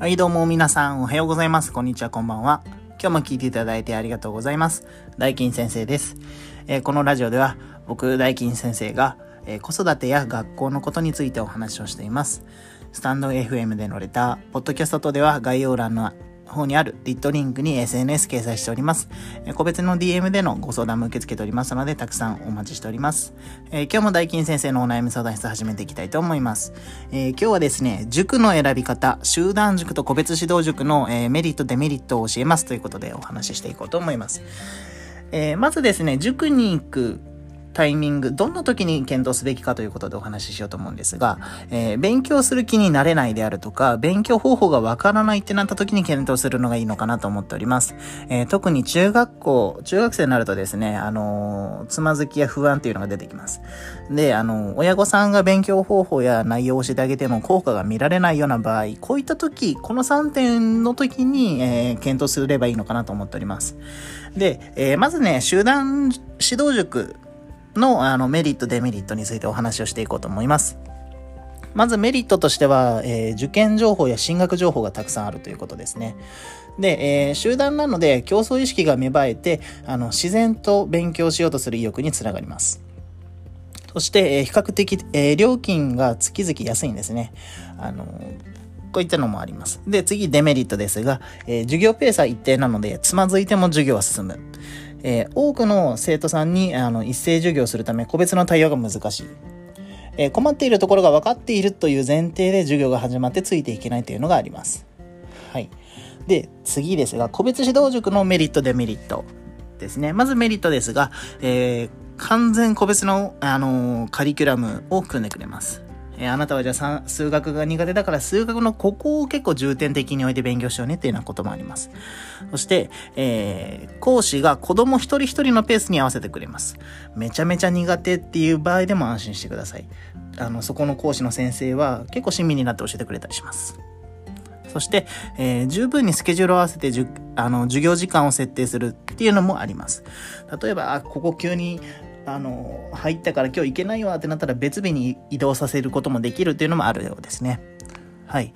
はい、どうも皆さんおはようございます。こんにちは、こんばんは。今日も聞いていただいてありがとうございます。大金先生です。えーこのラジオでは僕、大金先生が、えー子育てや学校のことについてお話をしています。スタンド FM でのレター、ポッドキャスト等では概要欄の方にあるリットリンクに SNS 掲載しております。え個別の DM でのご相談も受け付けておりますので、たくさんお待ちしております。えー今日も大金先生のお悩み相談室始めていきたいと思います。えー今日はですね、塾の選び方、集団塾と個別指導塾の、えーメリット、デメリットを教えますということでお話ししていこうと思います。えーまずですね、塾に行くタイミング、どんな時に検討すべきかということでお話ししようと思うんですが、えー勉強する気になれないであるとか、勉強方法がわからないってなった時に検討するのがいいのかなと思っております。えー特に中学校、中学生になるとですね、あのーつまずきや不安っていうのが出てきます。で、あの、親御さんが勉強方法や内容を教えてあげても効果が見られないような場合、こういった時、この3点の時に、えー検討すればいいのかなと思っております。で、えまずね、集団指導塾のあのメリット、デメリットについてお話をしていこうと思います。まずメリットとしては、えー受験情報や進学情報がたくさんあるということですね。で、えー集団なので競争意識が芽生えて、あの、自然と勉強しようとする意欲につながります。そして、えー比較的、え料金が月々安いんですね。あのこういったのもあります。で、次、デメリットですが、え授業ペースは一定なので、つまずいても授業は進む。えー多くの生徒さんにあの一斉授業するため、個別の対応が難しい。えー困っているところが分かっているという前提で授業が始まってついていけないというのがあります。はい。で、次ですが、個別指導塾のメリット、デメリットですね。まずメリットですが、えー完全個別の、あのーカリキュラムを組んでくれます。えーあなたはじゃあ数学が苦手だから数学のここを結構重点的に置いて勉強しようねっていうようなこともあります。そして、えー講師が子供一人一人のペースに合わせてくれます。めちゃめちゃ苦手っていう場合でも安心してください。あの、そこの講師の先生は結構親身になって教えてくれたりします。そして、えー十分にスケジュールを合わせてじゅあの授業時間を設定するっていうのもあります。例えば、あ、ここ急にあの入ったから今日行けないわってなったら別日に移動させることもできるっていうのもあるようですね。はい。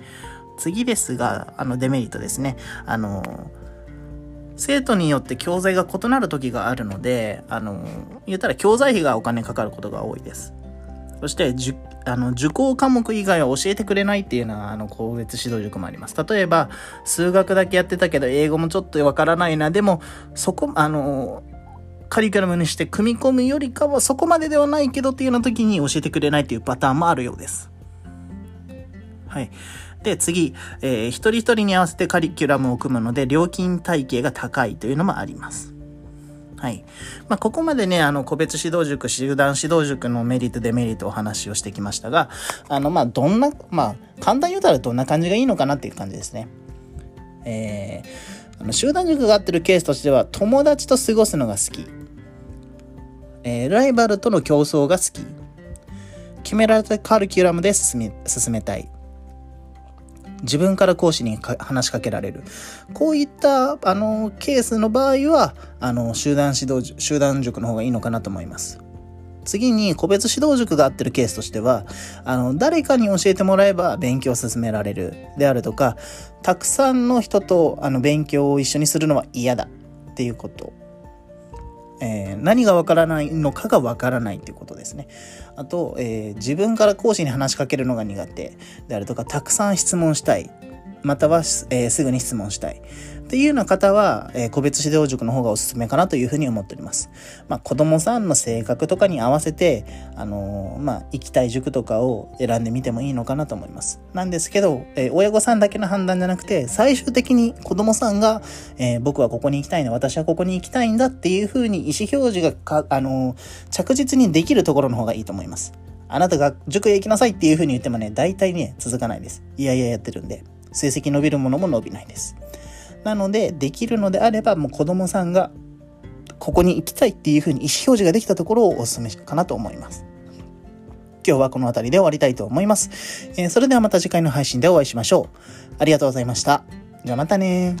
次ですが、あのデメリットですね。あの、生徒によって教材が異なる時があるので、あの、言ったら教材費がお金かかることが多いです。そして、じゅあの受講科目以外は教えてくれないっていうのは、あの、個別指導塾もあります。例えば、数学だけやってたけど、英語もちょっとわからないな。でも、そこ、あの、カリキュラムにして組み込むよりかはそこまでではないけどっていうような時に教えてくれないっていうパターンもあるようです。はい。で、次、えー一人一人に合わせてカリキュラムを組むので、料金体系が高いというのもあります。はい。まあ、ここまでね、あの、個別指導塾、集団指導塾のメリット、デメリットお話をしてきましたが、あの、まあ、どんな、まあ、簡単に言うたらどんな感じがいいのかなっていう感じですね。えー、あの集団塾が合ってるケースとしては、友達と過ごすのが好き。えーライバルとの競争が好き。決められたカリキュラムで進め進めたい。自分から講師に話しかけられる。こういった、あの、ケースの場合は、あの、集団指導、集団塾の方がいいのかなと思います。次に、個別指導塾が合ってるケースとしては、あの、誰かに教えてもらえば勉強を進められるであるとか、たくさんの人と、あの、勉強を一緒にするのは嫌だっていうこと。えー何がわからないのかがわからないっていうことですね。あと、えー自分から講師に話しかけるのが苦手であるとか、たくさん質問したい。または、えーすぐに質問したい。っていうような方は、えー個別指導塾の方がおすすめかなというふうに思っております。まあ、子供さんの性格とかに合わせて、あのーまあ、行きたい塾とかを選んでみてもいいのかなと思います。なんですけど、えー親御さんだけの判断じゃなくて、最終的に子供さんが、え僕はここに行きたいな、私はここに行きたいんだっていうふうに意思表示がか、あの着実にできるところの方がいいと思います。あなたが塾へ行きなさいっていうふうに言ってもね、大体ね、続かないです。いやいややってるんで、成績伸びるものも伸びないです。なので、できるのであれば、もう子供さんが、ここに行きたいっていうふうに意思表示ができたところをお勧めかなと思います。今日はこの辺りで終わりたいと思います。えーそれではまた次回の配信でお会いしましょう。ありがとうございました。じゃあまたね